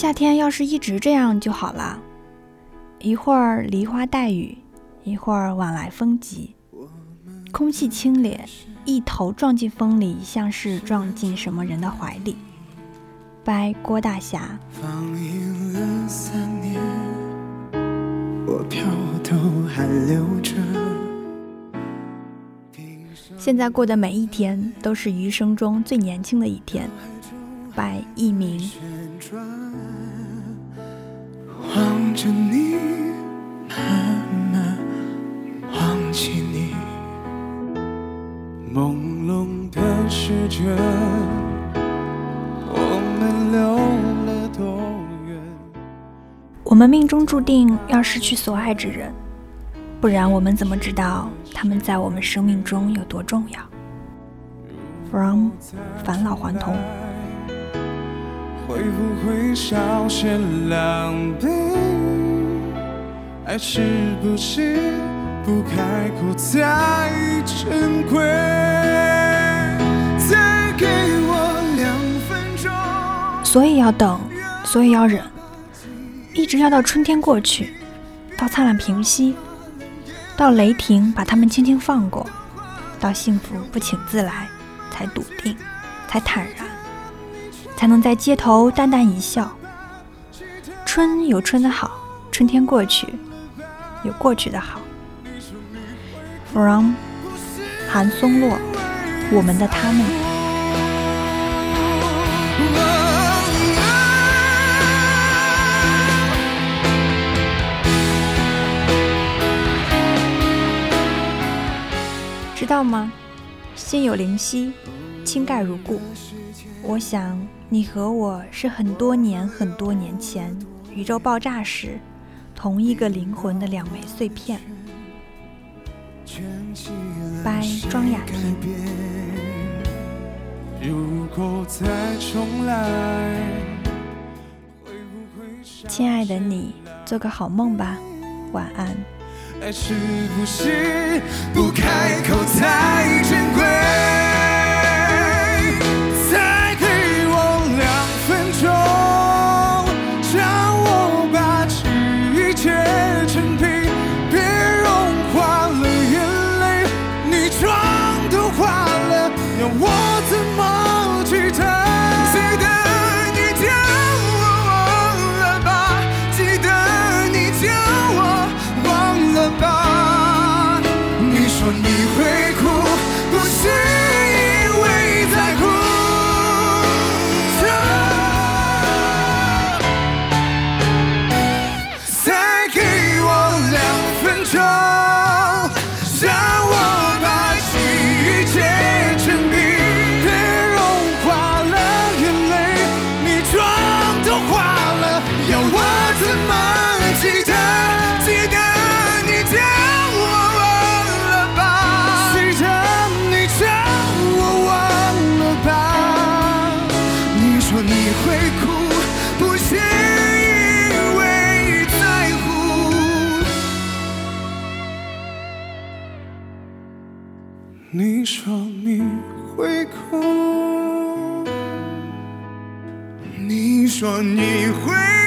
夏天要是一直这样就好了，一会儿梨花带雨，一会儿晚来风急，空气清冽，一头撞进风里，像是撞进什么人的怀里。拜郭大侠。现在过的每一天都是余生中最年轻的一天。白一鸣。望着你，慢慢忘记你。朦胧的时间，我们溜了多远？我们命中注定要失去所爱之人，不然我们怎么知道他们在我们生命中有多重要？From 返老还童。会不会稍显狼狈？爱是不是不开口才珍贵？再给我两分钟。所以要等，所以要忍，一直要到春天过去，到灿烂平息，到雷霆把他们轻轻放过，到幸福不请自来，才笃定，才坦然。才能在街头淡淡一笑。春有春的好，春天过去有过去的好。From 韩松洛，我们的他们。知道吗？心有灵犀，倾盖如故。我想。你和我是很多年很多年前宇宙爆炸时同一个灵魂的两枚碎片。拜庄雅婷。亲爱的你，做个好梦吧，晚安。不开口 멈춰 你说你会哭，你说你会